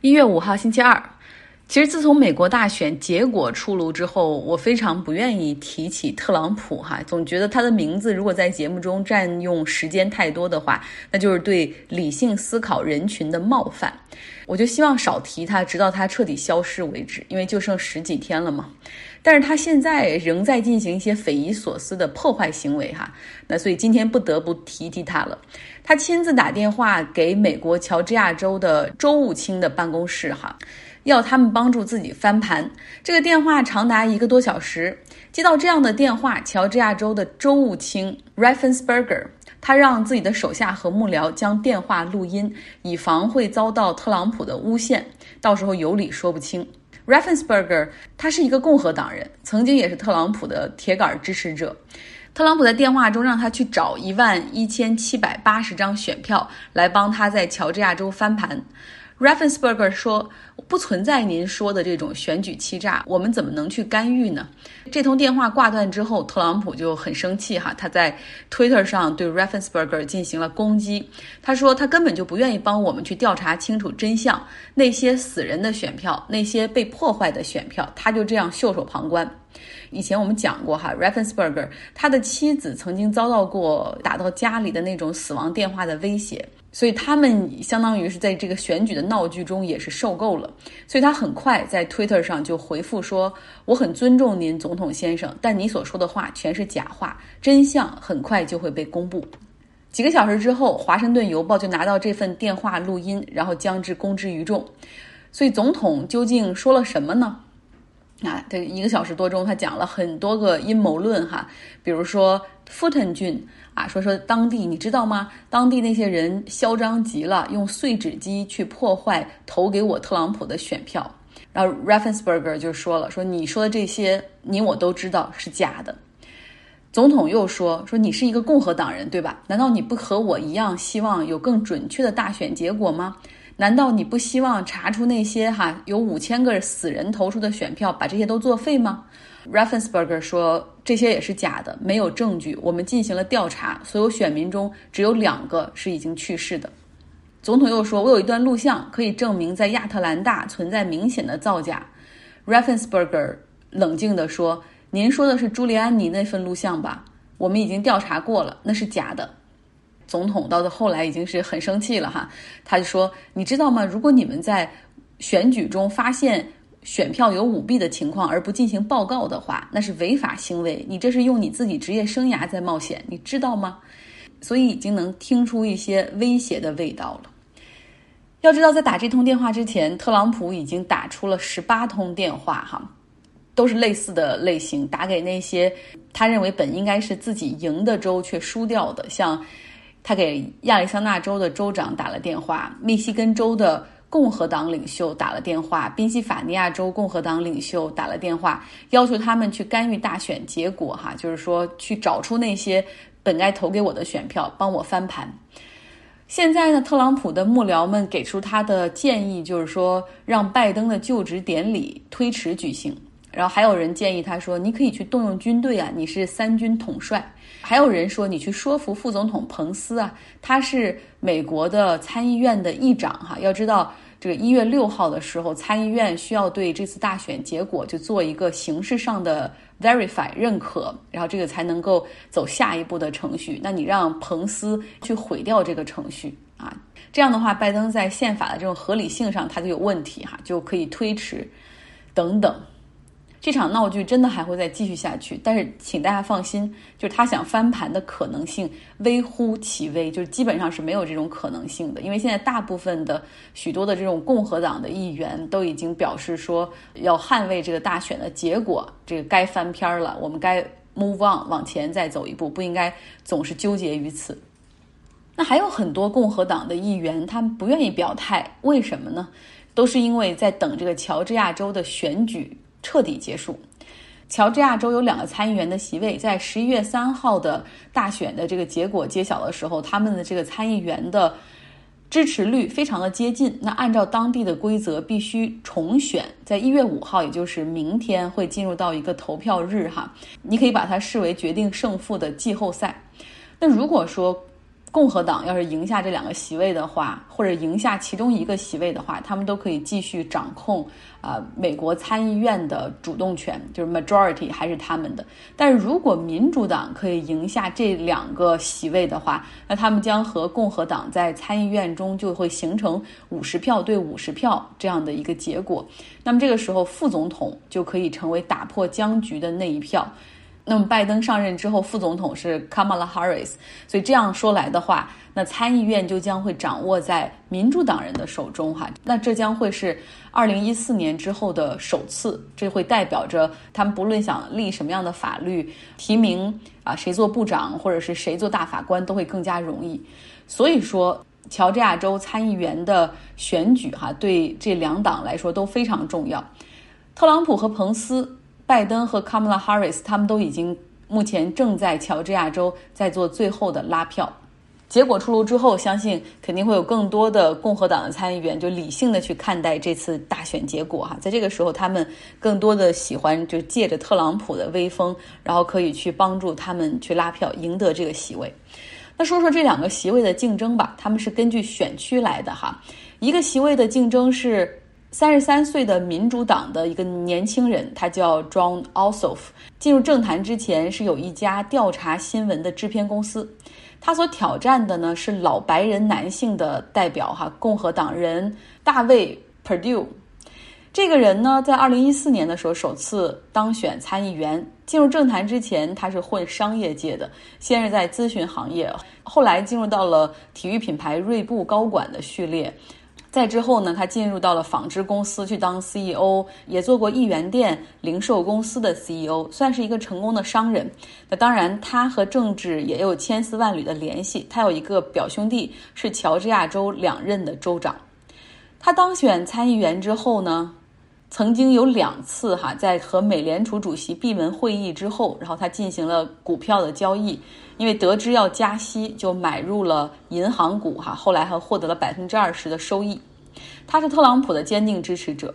一月五号星期二，其实自从美国大选结果出炉之后，我非常不愿意提起特朗普哈，总觉得他的名字如果在节目中占用时间太多的话，那就是对理性思考人群的冒犯。我就希望少提他，直到他彻底消失为止，因为就剩十几天了嘛。但是他现在仍在进行一些匪夷所思的破坏行为哈，那所以今天不得不提提他了。他亲自打电话给美国乔治亚州的州务卿的办公室哈，要他们帮助自己翻盘。这个电话长达一个多小时。接到这样的电话，乔治亚州的州务卿 Raffensperger，他让自己的手下和幕僚将电话录音，以防会遭到特朗普的诬陷，到时候有理说不清。Raffensperger，他是一个共和党人，曾经也是特朗普的铁杆支持者。特朗普在电话中让他去找一万一千七百八十张选票，来帮他在乔治亚州翻盘。Raffensperger 说：“不存在您说的这种选举欺诈，我们怎么能去干预呢？”这通电话挂断之后，特朗普就很生气哈，他在 Twitter 上对 Raffensperger 进行了攻击。他说：“他根本就不愿意帮我们去调查清楚真相，那些死人的选票，那些被破坏的选票，他就这样袖手旁观。”以前我们讲过哈，Raffensperger 他的妻子曾经遭到过打到家里的那种死亡电话的威胁。所以他们相当于是在这个选举的闹剧中也是受够了，所以他很快在 Twitter 上就回复说：“我很尊重您，总统先生，但你所说的话全是假话，真相很快就会被公布。”几个小时之后，《华盛顿邮报》就拿到这份电话录音，然后将之公之于众。所以总统究竟说了什么呢？啊，这一个小时多钟，他讲了很多个阴谋论哈，比如说富腾郡。啊，说说当地，你知道吗？当地那些人嚣张极了，用碎纸机去破坏投给我特朗普的选票。然后 Raffensperger 就说了，说你说的这些，你我都知道是假的。总统又说，说你是一个共和党人，对吧？难道你不和我一样希望有更准确的大选结果吗？难道你不希望查出那些哈有五千个死人投出的选票，把这些都作废吗？Raffensperger 说：“这些也是假的，没有证据。我们进行了调查，所有选民中只有两个是已经去世的。”总统又说：“我有一段录像可以证明在亚特兰大存在明显的造假。”Raffensperger 冷静地说：“您说的是朱利安尼那份录像吧？我们已经调查过了，那是假的。”总统到的后来已经是很生气了哈，他就说：“你知道吗？如果你们在选举中发现……”选票有舞弊的情况而不进行报告的话，那是违法行为。你这是用你自己职业生涯在冒险，你知道吗？所以已经能听出一些威胁的味道了。要知道，在打这通电话之前，特朗普已经打出了十八通电话，哈，都是类似的类型，打给那些他认为本应该是自己赢的州却输掉的，像他给亚利桑那州的州长打了电话，密西根州的。共和党领袖打了电话，宾夕法尼亚州共和党领袖打了电话，要求他们去干预大选结果，哈，就是说去找出那些本该投给我的选票，帮我翻盘。现在呢，特朗普的幕僚们给出他的建议，就是说让拜登的就职典礼推迟举行。然后还有人建议他说：“你可以去动用军队啊，你是三军统帅。”还有人说：“你去说服副总统彭斯啊，他是美国的参议院的议长哈。要知道，这个一月六号的时候，参议院需要对这次大选结果就做一个形式上的 verify 认可，然后这个才能够走下一步的程序。那你让彭斯去毁掉这个程序啊？这样的话，拜登在宪法的这种合理性上他就有问题哈，就可以推迟等等。”这场闹剧真的还会再继续下去，但是请大家放心，就是他想翻盘的可能性微乎其微，就是基本上是没有这种可能性的。因为现在大部分的许多的这种共和党的议员都已经表示说要捍卫这个大选的结果，这个该翻篇儿了，我们该 move on 往前再走一步，不应该总是纠结于此。那还有很多共和党的议员，他们不愿意表态，为什么呢？都是因为在等这个乔治亚州的选举。彻底结束。乔治亚州有两个参议员的席位，在十一月三号的大选的这个结果揭晓的时候，他们的这个参议员的支持率非常的接近。那按照当地的规则，必须重选。在一月五号，也就是明天，会进入到一个投票日哈。你可以把它视为决定胜负的季后赛。那如果说共和党要是赢下这两个席位的话，或者赢下其中一个席位的话，他们都可以继续掌控啊美国参议院的主动权，就是 majority 还是他们的。但是如果民主党可以赢下这两个席位的话，那他们将和共和党在参议院中就会形成五十票对五十票这样的一个结果。那么这个时候，副总统就可以成为打破僵局的那一票。那么拜登上任之后，副总统是 Kamala Harris，所以这样说来的话，那参议院就将会掌握在民主党人的手中哈。那这将会是二零一四年之后的首次，这会代表着他们不论想立什么样的法律，提名啊谁做部长或者是谁做大法官都会更加容易。所以说，乔治亚州参议员的选举哈，对这两党来说都非常重要。特朗普和彭斯。拜登和 Kamala Harris 他们都已经目前正在乔治亚州在做最后的拉票，结果出炉之后，相信肯定会有更多的共和党的参议员就理性的去看待这次大选结果哈，在这个时候，他们更多的喜欢就借着特朗普的威风，然后可以去帮助他们去拉票赢得这个席位。那说说这两个席位的竞争吧，他们是根据选区来的哈，一个席位的竞争是。三十三岁的民主党的一个年轻人，他叫 John Ossoff。进入政坛之前是有一家调查新闻的制片公司。他所挑战的呢是老白人男性的代表哈，共和党人大卫 Perdue。这个人呢，在二零一四年的时候首次当选参议员。进入政坛之前，他是混商业界的，先是在咨询行业，后来进入到了体育品牌锐步高管的序列。在之后呢，他进入到了纺织公司去当 CEO，也做过一元店零售公司的 CEO，算是一个成功的商人。那当然，他和政治也有千丝万缕的联系。他有一个表兄弟是乔治亚州两任的州长。他当选参议员之后呢，曾经有两次哈，在和美联储主席闭门会议之后，然后他进行了股票的交易。因为得知要加息，就买入了银行股，哈，后来还获得了百分之二十的收益。他是特朗普的坚定支持者。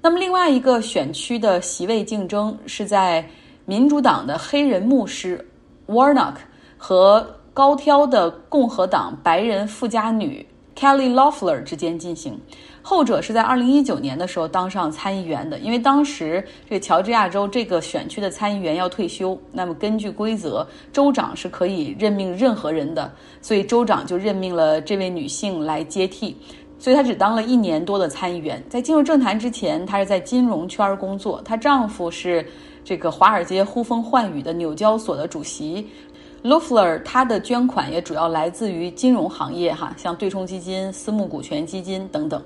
那么另外一个选区的席位竞争是在民主党的黑人牧师 Warnock 和高挑的共和党白人富家女 Kelly Loeffler 之间进行。后者是在二零一九年的时候当上参议员的，因为当时这个乔治亚州这个选区的参议员要退休，那么根据规则，州长是可以任命任何人的，所以州长就任命了这位女性来接替，所以她只当了一年多的参议员。在进入政坛之前，她是在金融圈工作，她丈夫是这个华尔街呼风唤雨的纽交所的主席。Loeffler 他的捐款也主要来自于金融行业，哈，像对冲基金、私募股权基金等等。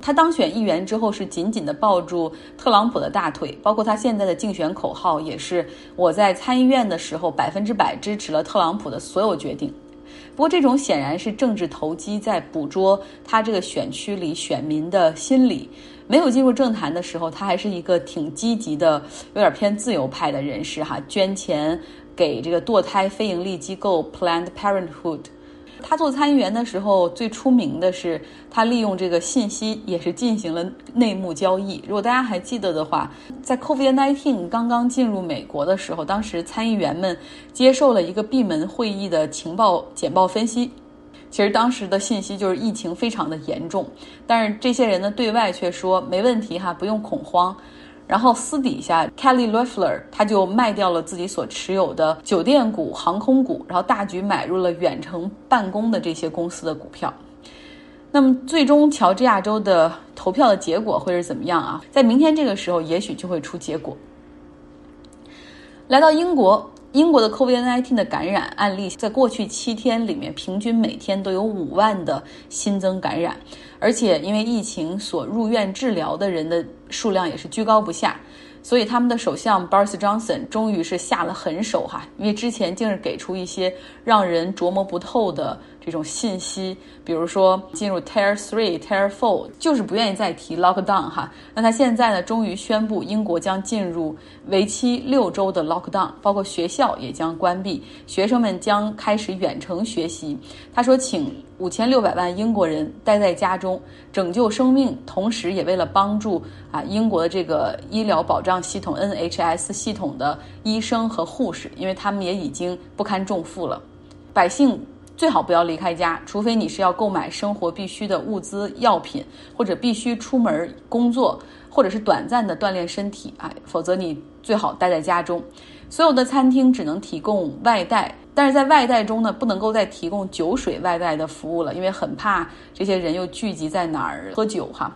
他当选议员之后是紧紧地抱住特朗普的大腿，包括他现在的竞选口号也是“我在参议院的时候百分之百支持了特朗普的所有决定”。不过这种显然是政治投机，在捕捉他这个选区里选民的心理。没有进入政坛的时候，他还是一个挺积极的，有点偏自由派的人士，哈，捐钱。给这个堕胎非营利机构 Planned Parenthood，他做参议员的时候最出名的是他利用这个信息也是进行了内幕交易。如果大家还记得的话，在 COVID-19 刚刚进入美国的时候，当时参议员们接受了一个闭门会议的情报简报分析。其实当时的信息就是疫情非常的严重，但是这些人呢对外却说没问题哈，不用恐慌。然后私底下，Kelly Loeffler 他就卖掉了自己所持有的酒店股、航空股，然后大举买入了远程办公的这些公司的股票。那么，最终乔治亚州的投票的结果会是怎么样啊？在明天这个时候，也许就会出结果。来到英国。英国的 COVID-19 的感染案例，在过去七天里面，平均每天都有五万的新增感染，而且因为疫情所入院治疗的人的数量也是居高不下，所以他们的首相 Boris Johnson 终于是下了狠手哈，因为之前竟是给出一些让人琢磨不透的。这种信息，比如说进入 Tier Three、Tier Four，就是不愿意再提 Lockdown 哈。那他现在呢，终于宣布英国将进入为期六周的 Lockdown，包括学校也将关闭，学生们将开始远程学习。他说，请五千六百万英国人待在家中，拯救生命，同时也为了帮助啊英国的这个医疗保障系统 NHS 系统的医生和护士，因为他们也已经不堪重负了，百姓。最好不要离开家，除非你是要购买生活必需的物资、药品，或者必须出门工作，或者是短暂的锻炼身体啊，否则你最好待在家中。所有的餐厅只能提供外带，但是在外带中呢，不能够再提供酒水外带的服务了，因为很怕这些人又聚集在哪儿喝酒哈。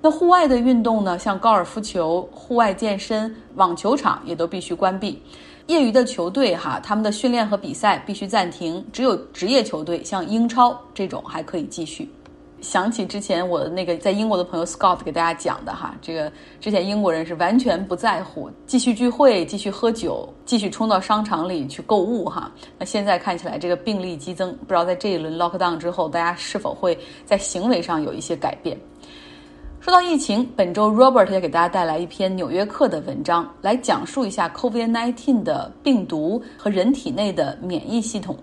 那户外的运动呢，像高尔夫球、户外健身、网球场也都必须关闭。业余的球队哈，他们的训练和比赛必须暂停，只有职业球队，像英超这种还可以继续。想起之前我的那个在英国的朋友 Scott 给大家讲的哈，这个之前英国人是完全不在乎，继续聚会、继续喝酒、继续冲到商场里去购物哈。那现在看起来这个病例激增，不知道在这一轮 lockdown 之后，大家是否会在行为上有一些改变？说到疫情，本周 Robert 也给大家带来一篇《纽约客》的文章，来讲述一下 COVID-19 的病毒和人体内的免疫系统。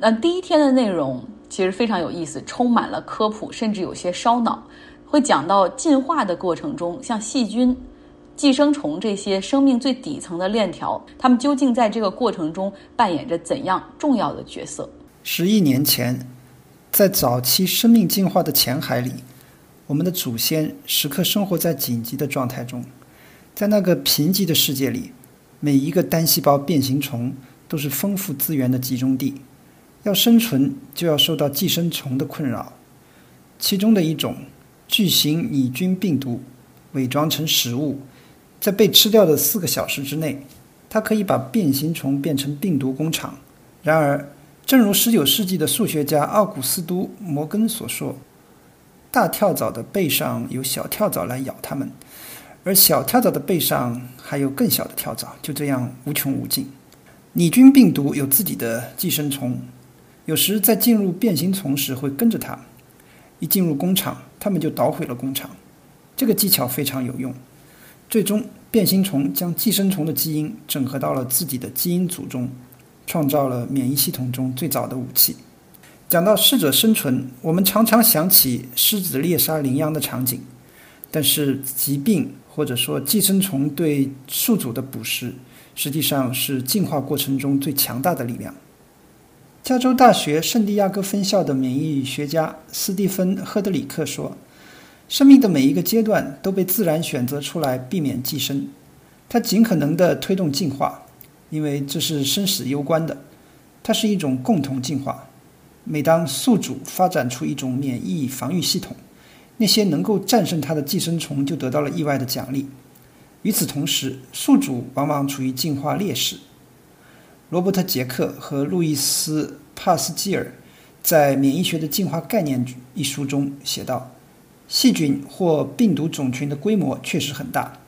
那第一天的内容其实非常有意思，充满了科普，甚至有些烧脑。会讲到进化的过程中，像细菌、寄生虫这些生命最底层的链条，它们究竟在这个过程中扮演着怎样重要的角色？十亿年前，在早期生命进化的浅海里。我们的祖先时刻生活在紧急的状态中，在那个贫瘠的世界里，每一个单细胞变形虫都是丰富资源的集中地。要生存，就要受到寄生虫的困扰。其中的一种巨型拟菌病毒，伪装成食物，在被吃掉的四个小时之内，它可以把变形虫变成病毒工厂。然而，正如19世纪的数学家奥古斯都·摩根所说。大跳蚤的背上有小跳蚤来咬它们，而小跳蚤的背上还有更小的跳蚤，就这样无穷无尽。拟菌病毒有自己的寄生虫，有时在进入变形虫时会跟着它，一进入工厂，它们就捣毁了工厂。这个技巧非常有用。最终，变形虫将寄生虫的基因整合到了自己的基因组中，创造了免疫系统中最早的武器。讲到适者生存，我们常常想起狮子猎杀羚羊的场景，但是疾病或者说寄生虫对宿主的捕食，实际上是进化过程中最强大的力量。加州大学圣地亚哥分校的免疫学家斯蒂芬·赫德里克说：“生命的每一个阶段都被自然选择出来避免寄生，它尽可能地推动进化，因为这是生死攸关的，它是一种共同进化。”每当宿主发展出一种免疫防御系统，那些能够战胜它的寄生虫就得到了意外的奖励。与此同时，宿主往往处于进化劣势。罗伯特·杰克和路易斯·帕斯基尔在《免疫学的进化概念》一书中写道：“细菌或病毒种群的规模确实很大，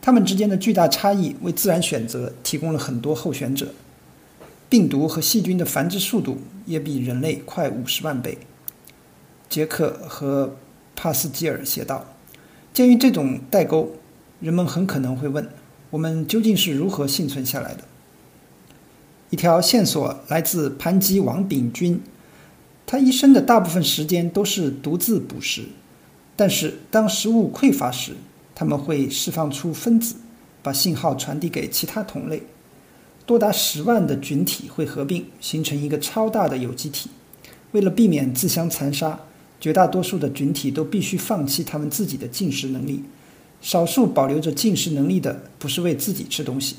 它们之间的巨大差异为自然选择提供了很多候选者。”病毒和细菌的繁殖速度也比人类快五十万倍。杰克和帕斯基尔写道：“鉴于这种代沟，人们很可能会问：我们究竟是如何幸存下来的？”一条线索来自盘吉王炳菌，他一生的大部分时间都是独自捕食，但是当食物匮乏时，他们会释放出分子，把信号传递给其他同类。多达十万的菌体会合并形成一个超大的有机体。为了避免自相残杀，绝大多数的菌体都必须放弃他们自己的进食能力。少数保留着进食能力的，不是为自己吃东西，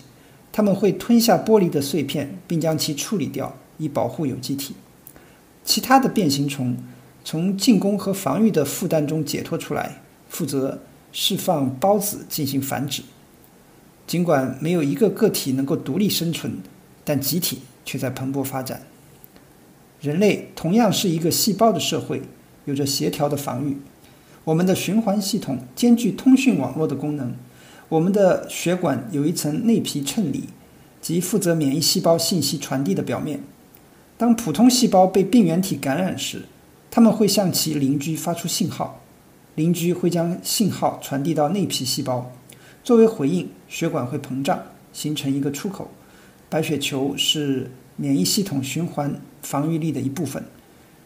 他们会吞下玻璃的碎片，并将其处理掉，以保护有机体。其他的变形虫从进攻和防御的负担中解脱出来，负责释放孢子进行繁殖。尽管没有一个个体能够独立生存，但集体却在蓬勃发展。人类同样是一个细胞的社会，有着协调的防御。我们的循环系统兼具通讯网络的功能。我们的血管有一层内皮衬里，即负责免疫细胞信息传递的表面。当普通细胞被病原体感染时，它们会向其邻居发出信号，邻居会将信号传递到内皮细胞。作为回应，血管会膨胀，形成一个出口。白血球是免疫系统循环防御力的一部分，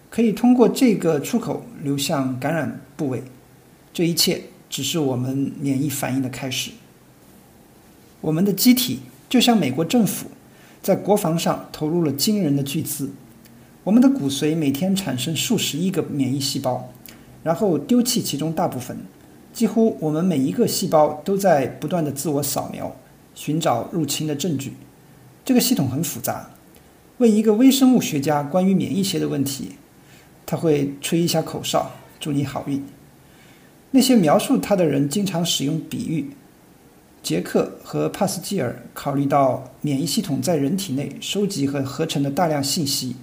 可以通过这个出口流向感染部位。这一切只是我们免疫反应的开始。我们的机体就像美国政府，在国防上投入了惊人的巨资。我们的骨髓每天产生数十亿个免疫细胞，然后丢弃其中大部分。几乎我们每一个细胞都在不断的自我扫描，寻找入侵的证据。这个系统很复杂。问一个微生物学家关于免疫学的问题，他会吹一下口哨，祝你好运。那些描述他的人经常使用比喻。杰克和帕斯基尔考虑到免疫系统在人体内收集和合成的大量信息，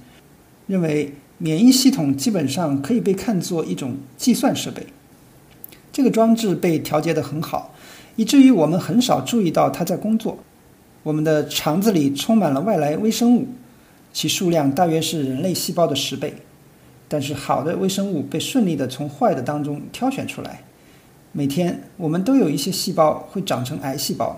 认为免疫系统基本上可以被看作一种计算设备。这个装置被调节得很好，以至于我们很少注意到它在工作。我们的肠子里充满了外来微生物，其数量大约是人类细胞的十倍。但是好的微生物被顺利地从坏的当中挑选出来。每天我们都有一些细胞会长成癌细胞，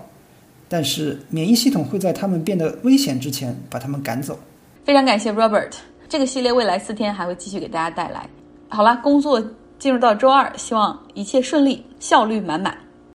但是免疫系统会在它们变得危险之前把它们赶走。非常感谢 Robert，这个系列未来四天还会继续给大家带来。好了，工作进入到周二，希望一切顺利，效率满满。